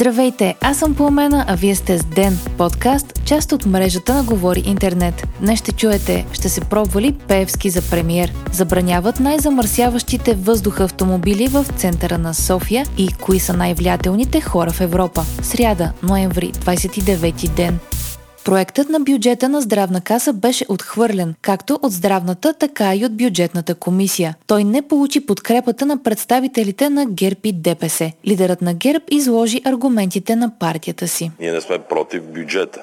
Здравейте, аз съм Пламена, а вие сте с Ден, подкаст, част от мрежата на Говори Интернет. Днес ще чуете, ще се пробвали Певски за премиер, забраняват най-замърсяващите въздуха автомобили в центъра на София и кои са най-влиятелните хора в Европа. Сряда, ноември, 29 ден. Проектът на бюджета на здравна каса беше отхвърлен, както от здравната, така и от бюджетната комисия. Той не получи подкрепата на представителите на ГЕРБ и ДПС. Лидерът на ГЕРБ изложи аргументите на партията си. Ние не сме против бюджета.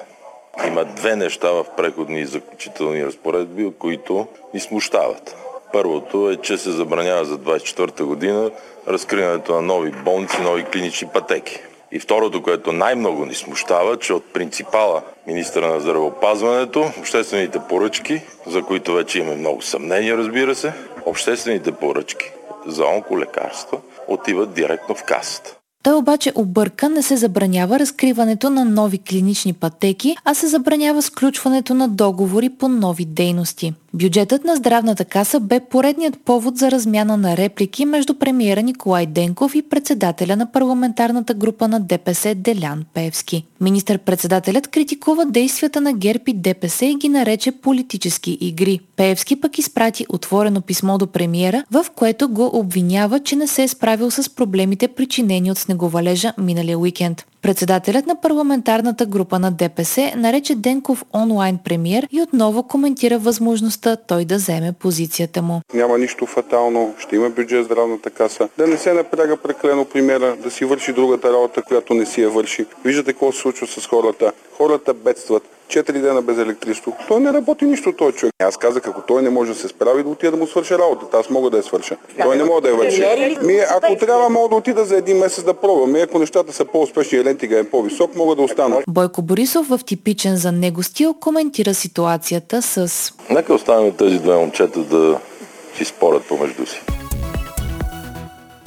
Има две неща в преходни и заключителни разпоредби, които ни смущават. Първото е, че се забранява за 24-та година разкриването на нови болници, нови клинични пътеки. И второто, което най-много ни смущава, че от принципала министра на здравеопазването, обществените поръчки, за които вече имаме много съмнения, разбира се, обществените поръчки за онколекарства отиват директно в касата. Той обаче обърка не се забранява разкриването на нови клинични пътеки, а се забранява сключването на договори по нови дейности. Бюджетът на здравната каса бе поредният повод за размяна на реплики между премиера Николай Денков и председателя на парламентарната група на ДПС Делян Певски. Министър-председателят критикува действията на ГЕРБ и ДПС и ги нарече политически игри. Певски пък изпрати отворено писмо до премиера, в което го обвинява, че не се е справил с проблемите причинени от снеговалежа миналия уикенд. Председателят на парламентарната група на ДПС нарече Денков онлайн премьер и отново коментира възможността той да вземе позицията му. Няма нищо фатално, ще има бюджет здравната каса. Да не се напряга преклено премиера, да си върши другата работа, която не си я върши. Виждате какво се случва с хората. Хората бедстват. 4 дена без електричество. Той не работи нищо, той човек. Аз казах, ако той не може да се справи, да отида да му свърши работата. Аз мога да я свърша. Той не мога да я върши. Ми, ако трябва, мога да отида за един месец да пробваме. Ако нещата са по-успешни и лентига е по-висок, мога да остана. Бойко Борисов в типичен за него стил коментира ситуацията с... Нека оставим тези две момчета да си спорят помежду си.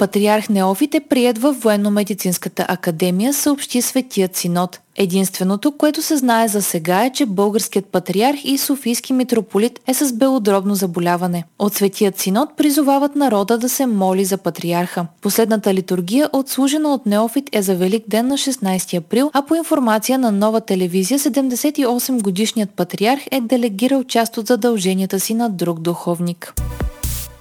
Патриарх Неофит е прият в Военно-медицинската академия, съобщи Светият Синод. Единственото, което се знае за сега е, че българският патриарх и софийски митрополит е с белодробно заболяване. От Светият Синод призовават народа да се моли за патриарха. Последната литургия, отслужена от Неофит, е за Велик ден на 16 април, а по информация на нова телевизия, 78 годишният патриарх е делегирал част от задълженията си на друг духовник.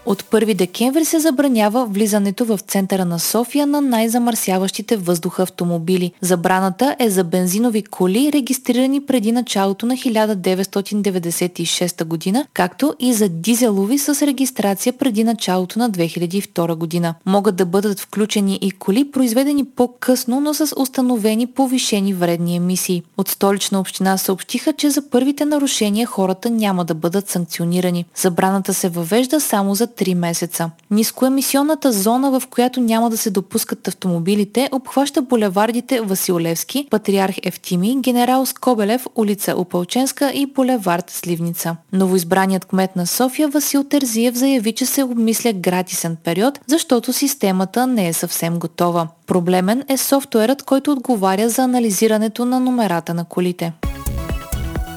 От 1 декември се забранява влизането в центъра на София на най-замърсяващите въздуха автомобили. Забраната е за бензинови коли, регистрирани преди началото на 1996 година, както и за дизелови с регистрация преди началото на 2002 година. Могат да бъдат включени и коли, произведени по-късно, но с установени повишени вредни емисии. От столична община съобщиха, че за първите нарушения хората няма да бъдат санкционирани. Забраната се въвежда само за 3 месеца. Нискоемисионната зона, в която няма да се допускат автомобилите, обхваща булевардите Василевски, Патриарх Ефтими, Генерал Скобелев, улица Опалченска и булевард Сливница. Новоизбраният кмет на София Васил Терзиев заяви, че се обмисля гратисен период, защото системата не е съвсем готова. Проблемен е софтуерът, който отговаря за анализирането на номерата на колите.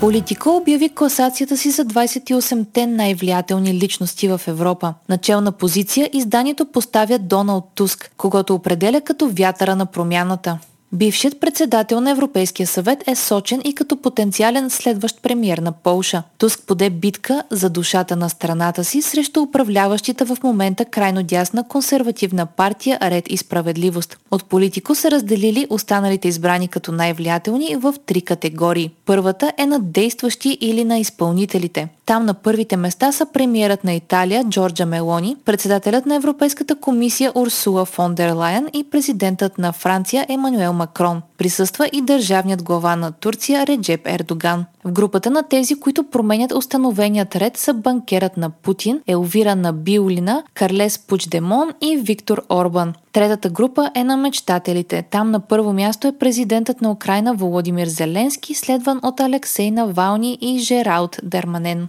Политика обяви класацията си за 28-те най-влиятелни личности в Европа. Начална позиция изданието поставя Доналд Туск, когато определя като вятъра на промяната. Бившият председател на Европейския съвет е сочен и като потенциален следващ премьер на Полша. Туск поде битка за душата на страната си срещу управляващите в момента крайно дясна консервативна партия Ред и справедливост. От политико са разделили останалите избрани като най-влиятелни в три категории. Първата е на действащи или на изпълнителите. Там на първите места са премиерът на Италия Джорджа Мелони, председателят на Европейската комисия Урсула фон дер Лайен и президентът на Франция Емануел Макрон. Присъства и държавният глава на Турция Реджеп Ердоган. В групата на тези, които променят установеният ред са банкерът на Путин, Елвира на Биолина, Карлес Пучдемон и Виктор Орбан. Третата група е на мечтателите. Там на първо място е президентът на Украина Володимир Зеленски, следван от Алексей Навални и Жералд Дерманен.